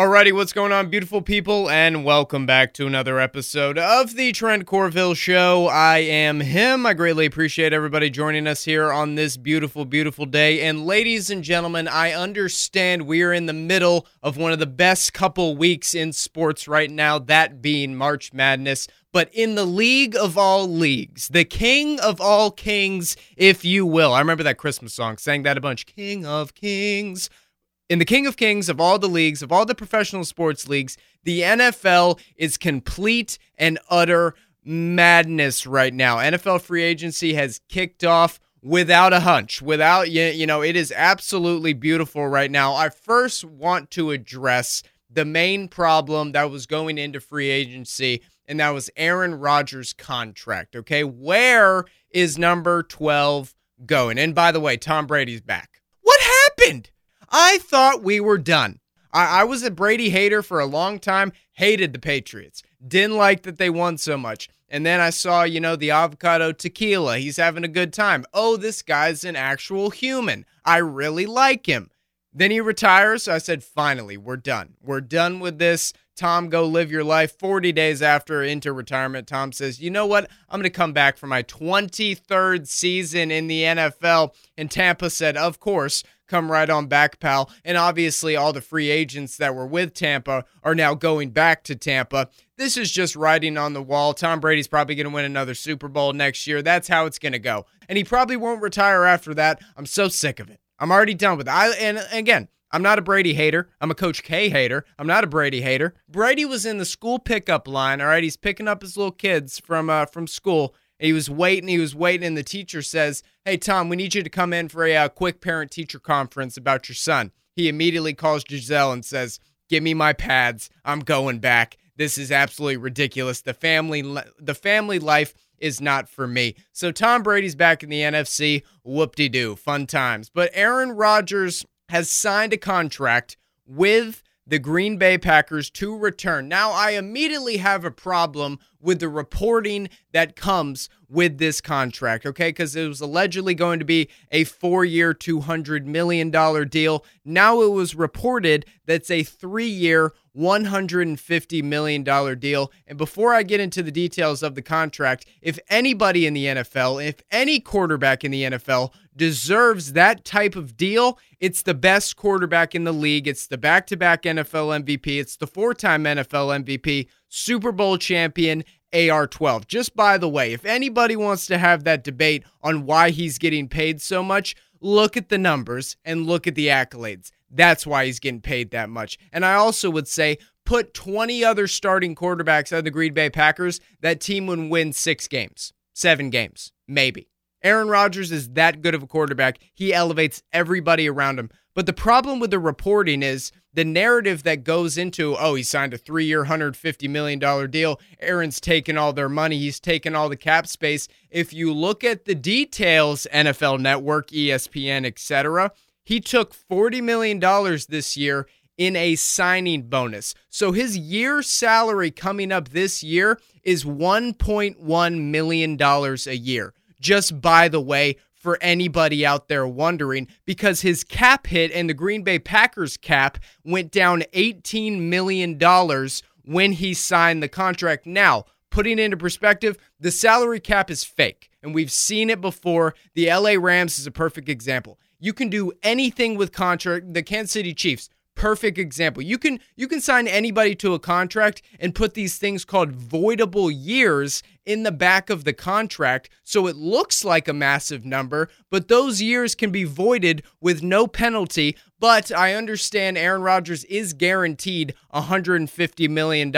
Alrighty, what's going on, beautiful people, and welcome back to another episode of the Trent Corville Show. I am him. I greatly appreciate everybody joining us here on this beautiful, beautiful day. And ladies and gentlemen, I understand we are in the middle of one of the best couple weeks in sports right now, that being March Madness. But in the league of all leagues, the king of all kings, if you will. I remember that Christmas song, sang that a bunch. King of kings in the King of Kings of all the leagues, of all the professional sports leagues, the NFL is complete and utter madness right now. NFL free agency has kicked off without a hunch, without you, know, it is absolutely beautiful right now. I first want to address the main problem that was going into free agency, and that was Aaron Rodgers' contract. Okay, where is number 12 going? And by the way, Tom Brady's back. What happened? I thought we were done. I, I was a Brady hater for a long time, hated the Patriots, didn't like that they won so much. And then I saw, you know, the avocado tequila. He's having a good time. Oh, this guy's an actual human. I really like him. Then he retires. So I said, finally, we're done. We're done with this. Tom, go live your life. 40 days after into retirement, Tom says, You know what? I'm going to come back for my 23rd season in the NFL. And Tampa said, Of course come right on back, pal. And obviously, all the free agents that were with Tampa are now going back to Tampa. This is just writing on the wall. Tom Brady's probably going to win another Super Bowl next year. That's how it's going to go. And he probably won't retire after that. I'm so sick of it. I'm already done with it. I, and again, I'm not a Brady hater. I'm a Coach K hater. I'm not a Brady hater. Brady was in the school pickup line. All right, he's picking up his little kids from uh, from school, he was waiting, he was waiting, and the teacher says, Hey, Tom, we need you to come in for a uh, quick parent teacher conference about your son. He immediately calls Gisele and says, Give me my pads. I'm going back. This is absolutely ridiculous. The family, the family life is not for me. So Tom Brady's back in the NFC. Whoop de doo. Fun times. But Aaron Rodgers has signed a contract with the Green Bay Packers to return. Now, I immediately have a problem with the reporting that comes with this contract, okay? Because it was allegedly going to be a four year, $200 million deal. Now it was reported that's a three year, $150 million deal. And before I get into the details of the contract, if anybody in the NFL, if any quarterback in the NFL deserves that type of deal, it's the best quarterback in the league. It's the back to back NFL MVP. It's the four time NFL MVP, Super Bowl champion, AR 12. Just by the way, if anybody wants to have that debate on why he's getting paid so much, look at the numbers and look at the accolades. That's why he's getting paid that much. And I also would say put 20 other starting quarterbacks of the Green Bay Packers, that team would win six games, seven games, maybe. Aaron Rodgers is that good of a quarterback. He elevates everybody around him. But the problem with the reporting is the narrative that goes into, oh, he signed a three year, $150 million deal. Aaron's taken all their money. He's taken all the cap space. If you look at the details, NFL Network, ESPN, etc., he took $40 million this year in a signing bonus. So his year salary coming up this year is $1.1 million a year. Just by the way, for anybody out there wondering, because his cap hit and the Green Bay Packers cap went down $18 million when he signed the contract. Now, putting into perspective, the salary cap is fake, and we've seen it before. The LA Rams is a perfect example. You can do anything with contract. The Kansas City Chiefs, perfect example. You can you can sign anybody to a contract and put these things called voidable years in the back of the contract so it looks like a massive number, but those years can be voided with no penalty. But I understand Aaron Rodgers is guaranteed $150 million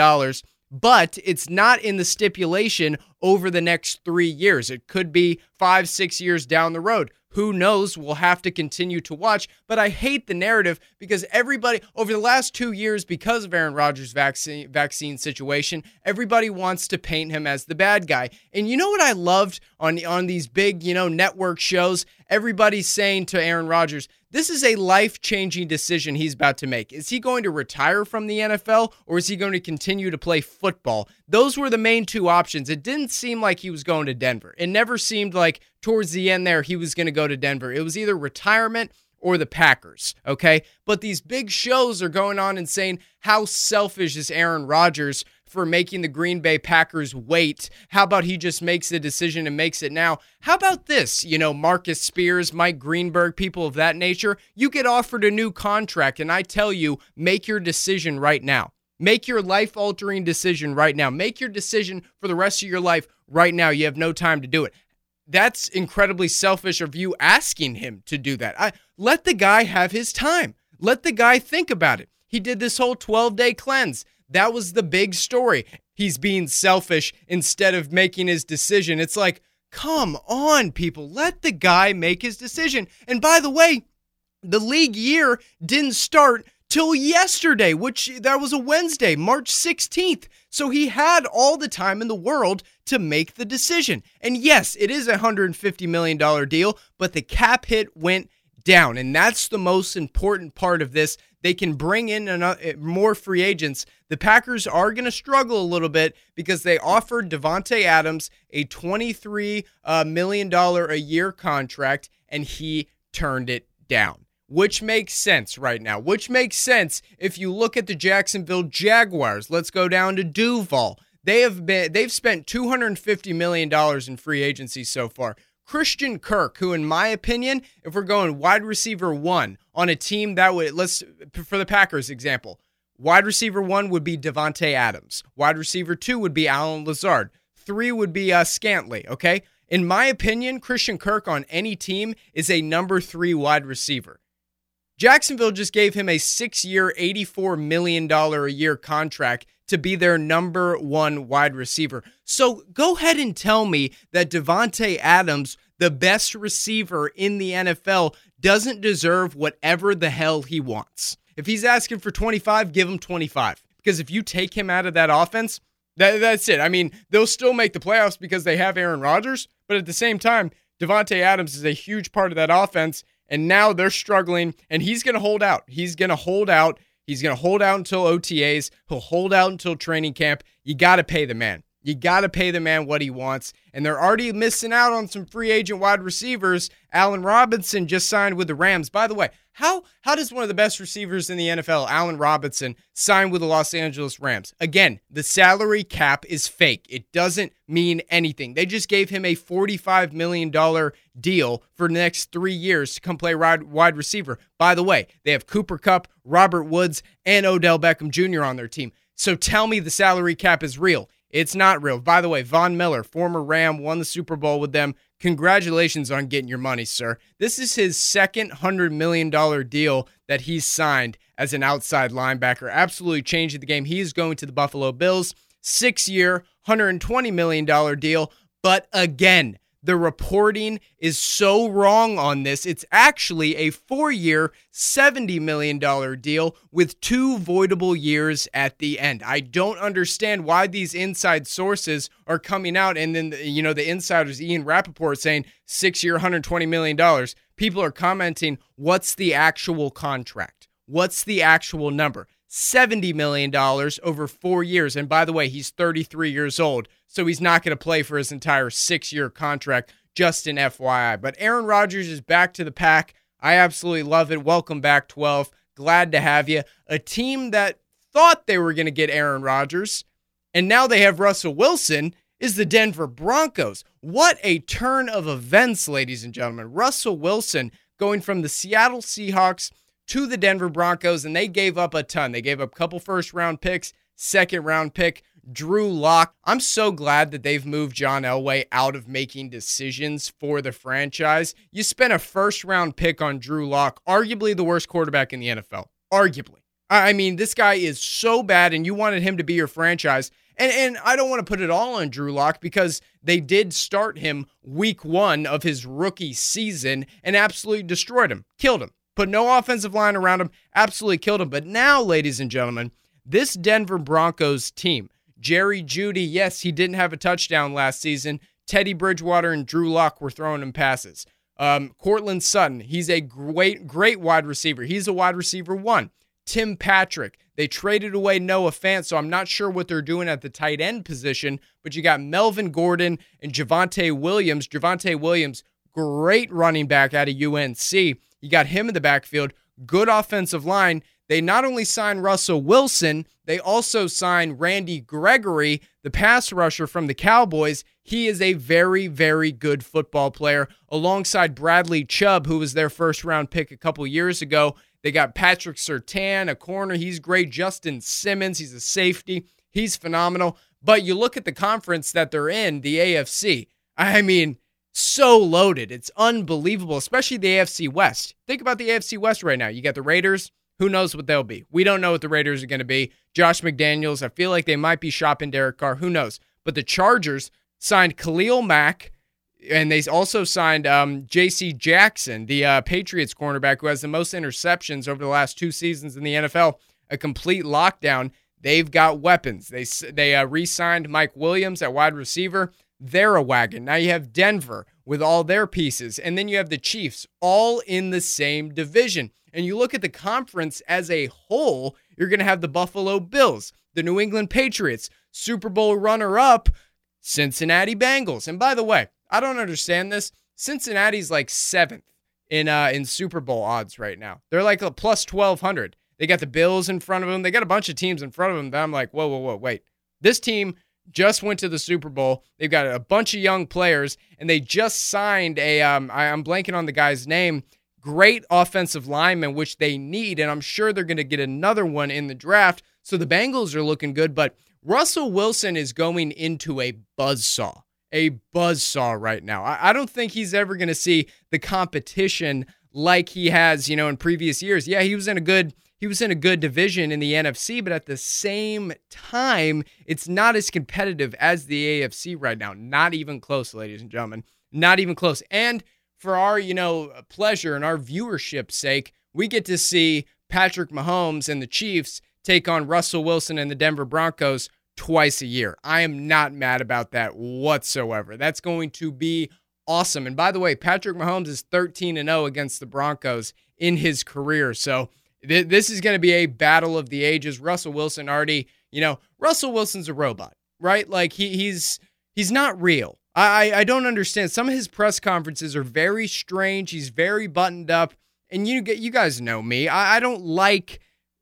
but it's not in the stipulation over the next three years. It could be five, six years down the road. Who knows? We'll have to continue to watch. But I hate the narrative because everybody, over the last two years, because of Aaron Rodgers' vaccine, vaccine situation, everybody wants to paint him as the bad guy. And you know what I loved on, on these big, you know, network shows? Everybody's saying to Aaron Rodgers, this is a life changing decision he's about to make. Is he going to retire from the NFL or is he going to continue to play football? Those were the main two options. It didn't seem like he was going to Denver. It never seemed like towards the end there he was going to go to Denver. It was either retirement or the Packers, okay? But these big shows are going on and saying how selfish is Aaron Rodgers for making the Green Bay Packers wait. How about he just makes the decision and makes it now? How about this? You know, Marcus Spears, Mike Greenberg, people of that nature, you get offered a new contract, and I tell you, make your decision right now. Make your life altering decision right now. Make your decision for the rest of your life right now. You have no time to do it. That's incredibly selfish of you asking him to do that. I, let the guy have his time. Let the guy think about it. He did this whole 12 day cleanse. That was the big story. He's being selfish instead of making his decision. It's like, come on, people, let the guy make his decision. And by the way, the league year didn't start till yesterday, which that was a Wednesday, March 16th. So he had all the time in the world to make the decision. And yes, it is a $150 million deal, but the cap hit went down. And that's the most important part of this. They can bring in another, eh, more free agents. The Packers are going to struggle a little bit because they offered Davante Adams a $23 uh, million a year contract and he turned it down. Which makes sense right now. Which makes sense if you look at the Jacksonville Jaguars. Let's go down to Duval. They have been they've spent 250 million dollars in free agency so far. Christian Kirk, who, in my opinion, if we're going wide receiver one on a team that would, let's, for the Packers example, wide receiver one would be Davante Adams. Wide receiver two would be Allen Lazard. Three would be uh, Scantling, okay? In my opinion, Christian Kirk on any team is a number three wide receiver. Jacksonville just gave him a six year, $84 million a year contract to be their number one wide receiver. So go ahead and tell me that Davante Adams, the best receiver in the NFL, doesn't deserve whatever the hell he wants. If he's asking for 25, give him 25. Because if you take him out of that offense, that, that's it. I mean, they'll still make the playoffs because they have Aaron Rodgers, but at the same time, Davante Adams is a huge part of that offense, and now they're struggling, and he's going to hold out. He's going to hold out. He's going to hold out until OTAs. He'll hold out until training camp. You got to pay the man. You got to pay the man what he wants. And they're already missing out on some free agent wide receivers. Allen Robinson just signed with the Rams. By the way, how how does one of the best receivers in the NFL, Allen Robinson, sign with the Los Angeles Rams? Again, the salary cap is fake. It doesn't mean anything. They just gave him a $45 million deal for the next three years to come play wide receiver. By the way, they have Cooper Kupp, Robert Woods, and Odell Beckham Jr. on their team. So tell me the salary cap is real. It's not real. By the way, Von Miller, former Ram, won the Super Bowl with them. Congratulations on getting your money, sir. This is his second $100 million deal that he's signed as an outside linebacker. Absolutely changing the game. He is going to the Buffalo Bills. Six year, $120 million deal. But again, the reporting is so wrong on this. It's actually a four year, $70 million deal with two voidable years at the end. I don't understand why these inside sources are coming out and then, you know, the insiders, Ian Rapoport, saying six year, $120 million. People are commenting, what's the actual contract? What's the actual number? $70 million over four years. And by the way, he's 33 years old, so he's not going to play for his entire six year contract, just an FYI. But Aaron Rodgers is back to the pack. I absolutely love it. Welcome back, 12. Glad to have you. A team that thought they were going to get Aaron Rodgers, and now they have Russell Wilson, is the Denver Broncos. What a turn of events, ladies and gentlemen. Russell Wilson going from the Seattle Seahawks to the Denver Broncos, and they gave up a ton. They gave up a couple first round picks, second round pick, Drew Lock. I'm so glad that they've moved John Elway out of making decisions for the franchise. You spent a first round pick on Drew Lock, arguably the worst quarterback in the NFL. Arguably. I mean, this guy is so bad, and you wanted him to be your franchise. And, and I don't want to put it all on Drew Lock because they did start him week one of his rookie season and absolutely destroyed him, killed him put no offensive line around him, absolutely killed him. But now, ladies and gentlemen, this Denver Broncos team, Jerry Jeudy, yes, he didn't have a touchdown last season. Teddy Bridgewater and Drew Lock were throwing him passes. Um, Courtland Sutton, he's a great, great wide receiver. He's a wide receiver one. Tim Patrick, they traded away Noah Fant, so I'm not sure what they're doing at the tight end position, but you got Melvin Gordon and Javonte Williams. Javonte Williams, great running back out of UNC. You got him in the backfield, good offensive line. They not only signed Russell Wilson, they also signed Randy Gregory, the pass rusher from the Cowboys. He is a very, very good football player, alongside Bradley Chubb, who was their first round pick a couple years ago. They got Patrick Surtain, a corner. He's great. Justin Simmons, he's a safety. He's phenomenal. But you look at the conference that they're in, the AFC. I mean, so loaded. It's unbelievable, especially the AFC West. Think about the AFC West right now. You got the Raiders. Who knows what they'll be? We don't know what the Raiders are going to be. Josh McDaniels, I feel like they might be shopping Derek Carr. Who knows? But the Chargers signed Khalil Mack, and they also signed um, J.C. Jackson, the uh, Patriots cornerback who has the most interceptions over the last two seasons in the NFL. A complete lockdown. They've got weapons. They they uh, re-signed Mike Williams at wide receiver. They're a wagon. Now you have Denver with all their pieces, and then you have the Chiefs, all in the same division. And you look at the conference as a whole. You're going to have the Buffalo Bills, the New England Patriots, Super Bowl runner-up, Cincinnati Bengals. And by the way, I don't understand this. Cincinnati's like seventh in uh in Super Bowl odds right now. They're like a plus twelve hundred. They got the Bills in front of them. They got a bunch of teams in front of them that I'm like, whoa, whoa, whoa, wait. This team just went to the Super Bowl. They've got a bunch of young players, and they just signed a. Um, I, I'm blanking on the guy's name. Great offensive lineman, which they need, and I'm sure they're going to get another one in the draft. So the Bengals are looking good, but Russell Wilson is going into a buzzsaw, a buzzsaw right now. I, I don't think he's ever going to see the competition like he has, you know, in previous years. Yeah, he was in a good he was in a good division in the NFC, but at the same time, it's not as competitive as the AFC right now. Not even close, ladies and gentlemen. Not even close. And for our, you know, pleasure and our viewership's sake, we get to see Patrick Mahomes and the Chiefs take on Russell Wilson and the Denver Broncos twice a year. I am not mad about that whatsoever. That's going to be awesome. And by the way, Patrick Mahomes is 13 and 0 against the Broncos in his career. So this is going to be a battle of the ages. Russell Wilson already, you know, Russell Wilson's a robot, right? Like he he's he's not real. I I don't understand. Some of his press conferences are very strange. He's very buttoned up, and you get you guys know me. I, I don't like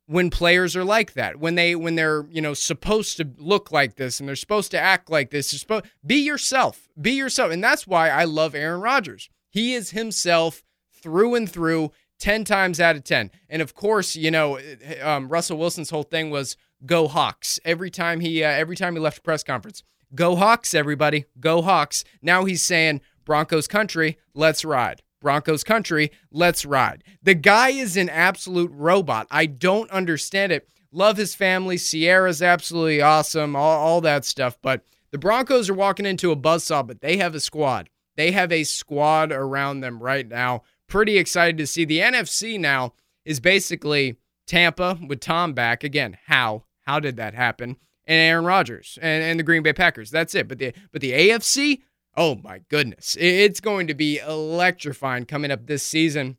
when players are like that. When they when they're you know supposed to look like this and they're supposed to act like this. Be yourself. Be yourself, and that's why I love Aaron Rodgers. He is himself through and through. 10 times out of 10. And of course, you know, um, Russell Wilson's whole thing was go Hawks. Every time he uh, every time he left a press conference, go Hawks everybody, go Hawks. Now he's saying Broncos country, let's ride. Broncos country, let's ride. The guy is an absolute robot. I don't understand it. Love his family. Ciara's absolutely awesome, all, all that stuff. But the Broncos are walking into a buzzsaw, but they have a squad. They have a squad around them right now pretty excited to see. The NFC now is basically Tampa with Tom back. Again, how? How did that happen? And Aaron Rodgers and, and the Green Bay Packers. That's it. But the but the AFC, oh my goodness. It's going to be electrifying coming up this season.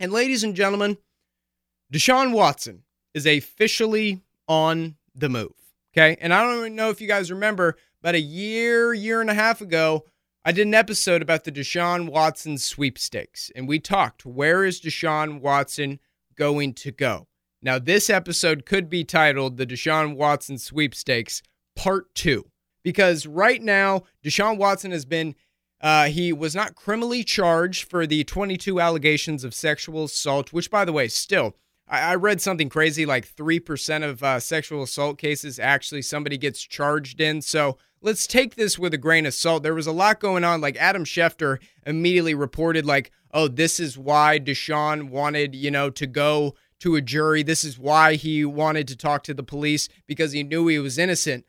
And ladies and gentlemen, Deshaun Watson is officially on the move. Okay. And I don't even know if you guys remember, about a year, year and a half ago, I did an episode about the Deshaun Watson sweepstakes, and we talked where is Deshaun Watson going to go? Now, this episode could be titled The Deshaun Watson Sweepstakes Part 2, because right now, Deshaun Watson has been, uh, he was not criminally charged for the 22 allegations of sexual assault, which, by the way, still, I, I read something crazy like 3% of uh, sexual assault cases actually somebody gets charged in. So, let's take this with a grain of salt. There was a lot going on. Like Adam Schefter immediately reported, like, oh, this is why Deshaun wanted, you know, to go to a jury. This is why he wanted to talk to the police because he knew he was innocent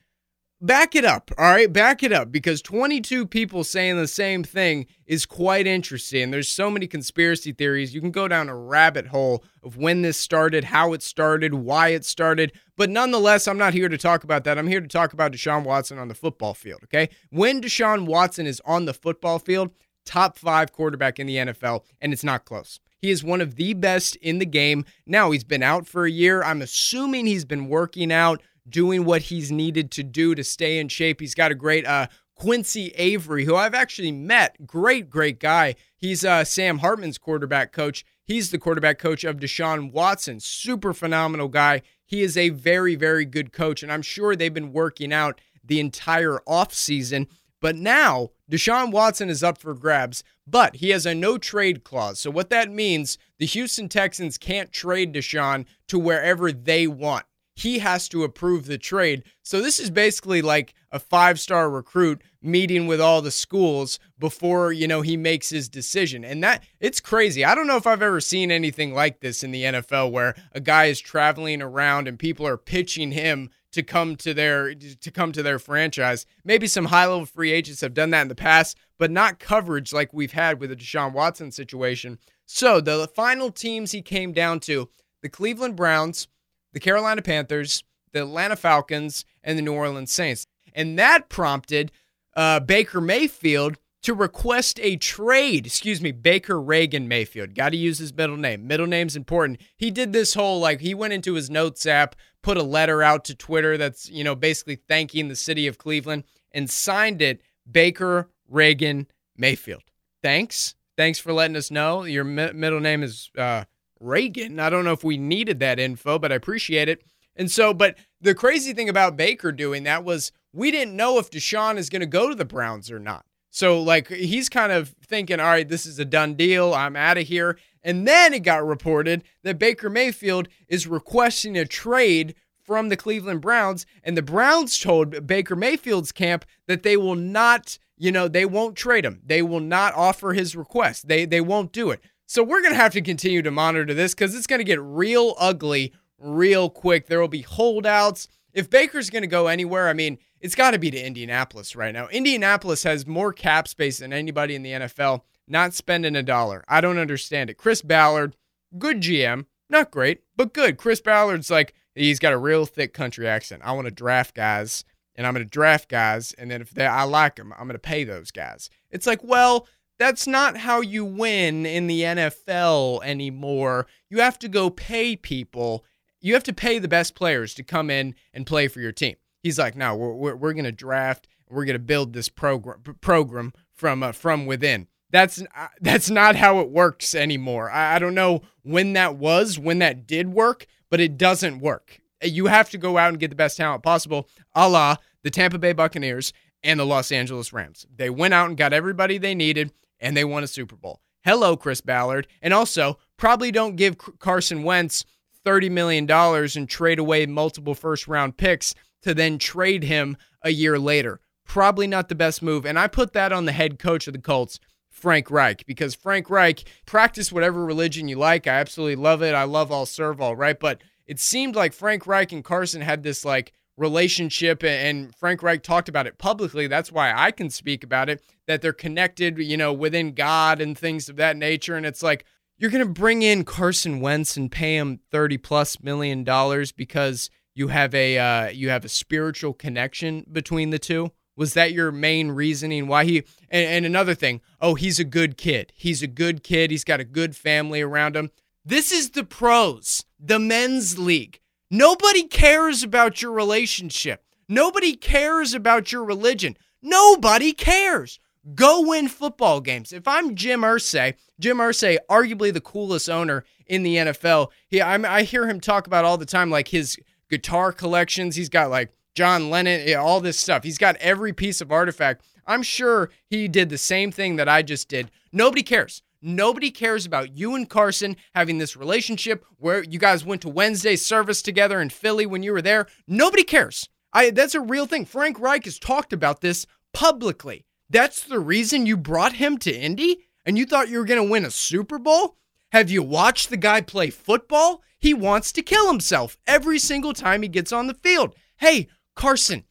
back it up, all right? Back it up because 22 people saying the same thing is quite interesting. There's so many conspiracy theories. You can go down a rabbit hole of when this started, how it started, why it started. But nonetheless, I'm not here to talk about that. I'm here to talk about Deshaun Watson on the football field, okay? When Deshaun Watson is on the football field, top five quarterback in the NFL, and it's not close. He is one of the best in the game. Now, he's been out for a year. I'm assuming he's been working out doing what he's needed to do to stay in shape. He's got a great uh, Quincy Avery, who I've actually met. Great, great guy. He's uh, Sam Hartman's quarterback coach. He's the quarterback coach of Deshaun Watson. Super phenomenal guy. He is a very, very good coach, and I'm sure they've been working out the entire offseason. But now Deshaun Watson is up for grabs, but he has a no trade clause. So, what that means, the Houston Texans can't trade Deshaun to wherever they want he has to approve the trade. So this is basically like a five-star recruit meeting with all the schools before, you know, he makes his decision. And that it's crazy. I don't know if I've ever seen anything like this in the NFL where a guy is traveling around and people are pitching him to come to their to come to their franchise. Maybe some high-level free agents have done that in the past, but not coverage like we've had with the Deshaun Watson situation. So, the final teams he came down to, the Cleveland Browns, the Carolina Panthers, the Atlanta Falcons, and the New Orleans Saints. And that prompted uh, Baker Mayfield to request a trade. Excuse me, Baker Reagan Mayfield. Got to use his middle name. Middle name's important. He did this whole like he went into his notes app, put a letter out to Twitter that's you know basically thanking the city of Cleveland, and signed it Baker Reagan Mayfield. Thanks, thanks for letting us know your mi- middle name is uh, Reagan. I don't know if we needed that info, but I appreciate it. And so, but the crazy thing about Baker doing that was we didn't know if Deshaun is going to go to the Browns or not. So, like, he's kind of thinking, all right, this is a done deal. I'm out of here. And then it got reported that Baker Mayfield is requesting a trade from the Cleveland Browns. And the Browns told Baker Mayfield's camp that they will not, you know, they won't trade him. They will not offer his request. They, they won't do it. So we're going to have to continue to monitor this because it's going to get real ugly real quick. There will be holdouts. If Baker's going to go anywhere, I mean, it's got to be to Indianapolis right now. Indianapolis has more cap space than anybody in the NFL, not spending a dollar. I don't understand it. Chris Ballard, good GM, not great, but good. Chris Ballard's like, he's got a real thick country accent. I want to draft guys, and I'm going to draft guys, and then if they, I like them, I'm going to pay those guys. It's like, well, that's not how you win in the NFL anymore. You have to go pay people. You have to pay the best players to come in and play for your team. He's like, no, we're, we're, we're going to draft. We're going to build this program program from uh, from within. That's uh, that's not how it works anymore. I, I don't know when that was, when that did work, but it doesn't work. You have to go out and get the best talent possible, a la the Tampa Bay Buccaneers and the Los Angeles Rams. They went out and got everybody they needed and they won a Super Bowl. Hello, Chris Ballard. And also, probably don't give Carson Wentz $30 million and trade away multiple first round picks to then trade him a year later. Probably not the best move. And I put that on the head coach of the Colts, Frank Reich, because Frank Reich, practice whatever religion you like. I absolutely love it. I love all serve all, right? But it seemed like Frank Reich and Carson had this like relationship and Frank Reich talked about it publicly. That's why I can speak about it that they're connected, you know, within God and things of that nature and it's like you're going to bring in Carson Wentz and pay him 30 plus million dollars because you have a uh, you have a spiritual connection between the two. Was that your main reasoning why he and, and another thing, oh, he's a good kid. He's a good kid. He's got a good family around him. This is the pros, the men's league. Nobody cares about your relationship. Nobody cares about your religion. Nobody cares. Go win football games. If I'm Jim Irsay, Jim Irsay, arguably the coolest owner in the NFL, he I, I hear him talk about all the time, like his guitar collections. He's got like John Lennon, all this stuff. He's got every piece of artifact. I'm sure he did the same thing that I just did. Nobody cares. Nobody cares about you and Carson having this relationship where you guys went to Wednesday service together in Philly when you were there. Nobody cares. I that's a real thing. Frank Reich has talked about this publicly. That's the reason you brought him to Indy and you thought you were going to win a Super Bowl? Have you watched the guy play football? He wants to kill himself every single time he gets on the field. Hey, Carson,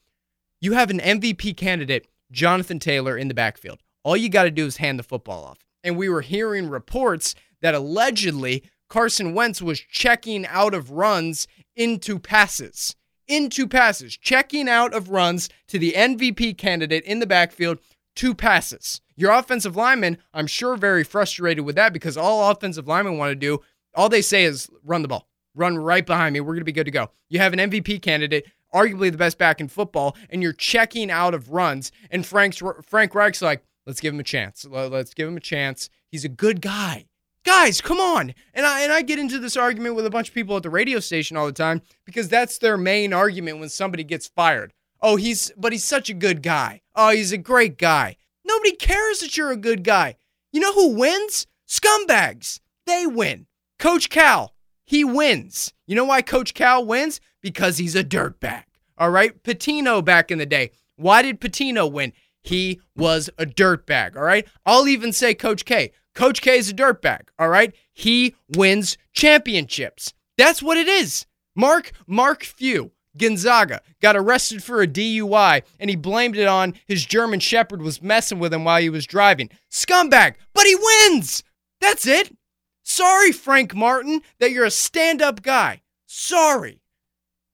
you have an MVP candidate, Jonathan Taylor, in the backfield. All you got to do is hand the football off and we were hearing reports that allegedly Carson Wentz was checking out of runs into passes. Into passes, checking out of runs to the MVP candidate in the backfield, two passes. Your offensive linemen, I'm sure, very frustrated with that because all offensive linemen want to do, all they say is run the ball, run right behind me. We're going to be good to go. You have an MVP candidate, arguably the best back in football, and you're checking out of runs. And Frank's Frank Reich's like, Let's give him a chance. Let's give him a chance. He's a good guy. Guys, come on. And I and I get into this argument with a bunch of people at the radio station all the time because that's their main argument when somebody gets fired. Oh, he's but he's such a good guy. Oh, he's a great guy. Nobody cares that you're a good guy. You know who wins? Scumbags. They win. Coach Cal, he wins. You know why Coach Cal wins? Because he's a dirtbag. All right? Pitino back in the day. Why did Pitino win? He was a dirtbag. All right? I'll even say Coach K. Coach K is a dirtbag, all right? He wins championships. That's what it is. Mark, Mark Few, Gonzaga, got arrested for a DUI and he blamed it on his German Shepherd was messing with him while he was driving. Scumbag, but he wins. That's it. Sorry, Frank Martin, that you're a stand up guy. Sorry.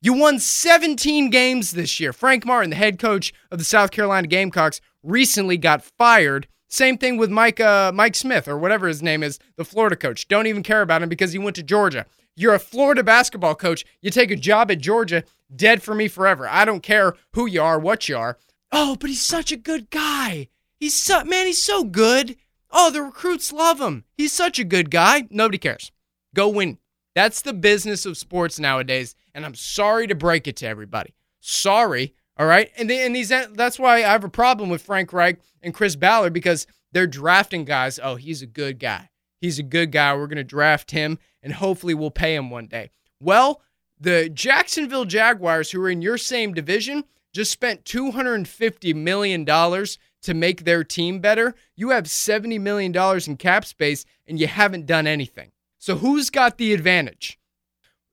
You won 17 games this year. Frank Martin, the head coach of the South Carolina Gamecocks, recently got fired same thing with Mike uh, Mike Smith or whatever his name is, the Florida coach. Don't even care about him because he went to Georgia. You're a Florida basketball coach. You take a job at Georgia, dead for me forever. I don't care who you are, what you are. Oh, but he's such a good guy. He's so man, he's so good. Oh, the recruits love him. He's such a good guy. Nobody cares. Go win. That's the business of sports nowadays, and I'm sorry to break it to everybody. Sorry, all right, and and these that's why I have a problem with Frank Reich and Chris Ballard because they're drafting guys. Oh, he's a good guy. He's a good guy. We're gonna draft him, and hopefully we'll pay him one day. Well, the Jacksonville Jaguars, who are in your same division, just spent two hundred and fifty million dollars to make their team better. You have seventy million dollars in cap space, and you haven't done anything. So who's got the advantage?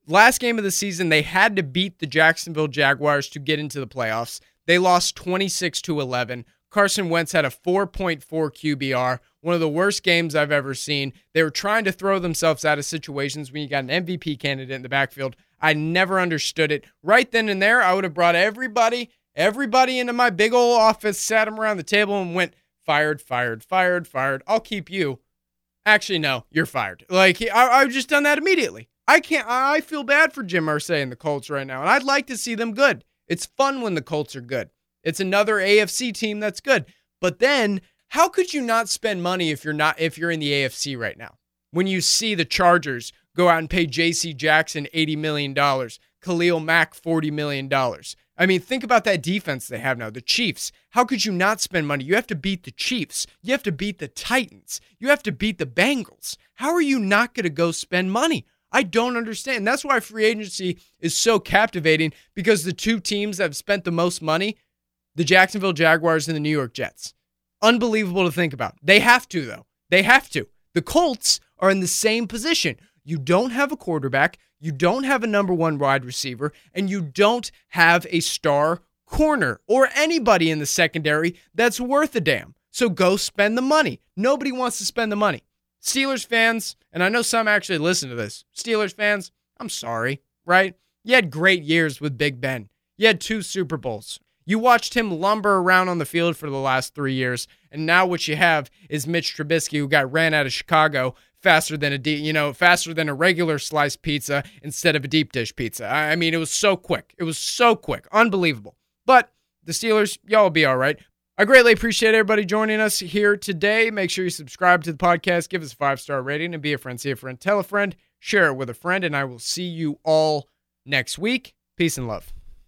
Last game of the season, they had to beat the Jacksonville Jaguars to get into the playoffs. They lost 26 to 11. Carson Wentz had a 4.4 QBR, one of the worst games I've ever seen. They were trying to throw themselves out of situations when you got an MVP candidate in the backfield. I never understood it. Right then and there, I would have brought everybody, everybody into my big old office, sat them around the table, and went fired, fired, fired, fired. I'll keep you. Actually, no, you're fired. Like I, I've just done that immediately. I can't. I feel bad for Jim Irsay and the Colts right now, and I'd like to see them good. It's fun when the Colts are good. It's another AFC team that's good. But then, how could you not spend money if you're not if you're in the AFC right now? When you see the Chargers go out and pay J.C. Jackson eighty million dollars, Khalil Mack forty million dollars. I mean, think about that defense they have now. The Chiefs. How could you not spend money? You have to beat the Chiefs. You have to beat the Titans. You have to beat the Bengals. How are you not going to go spend money? I don't understand. That's why free agency is so captivating because the two teams that have spent the most money, the Jacksonville Jaguars and the New York Jets. Unbelievable to think about. They have to, though. They have to. The Colts are in the same position. You don't have a quarterback, you don't have a number one wide receiver, and you don't have a star corner or anybody in the secondary that's worth a damn. So go spend the money. Nobody wants to spend the money. Steelers fans, and I know some actually listen to this. Steelers fans, I'm sorry, right? You had great years with Big Ben. You had two Super Bowls. You watched him lumber around on the field for the last three years, and now what you have is Mitch Trubisky, who got ran out of Chicago faster than a deep, you know, faster than a regular sliced pizza instead of a deep dish pizza. I mean, it was so quick. It was so quick, unbelievable. But the Steelers, y'all will be all right. I greatly appreciate everybody joining us here today. Make sure you subscribe to the podcast, give us a five star rating, and be a friend. See a friend, tell a friend, share it with a friend, and I will see you all next week. Peace and love.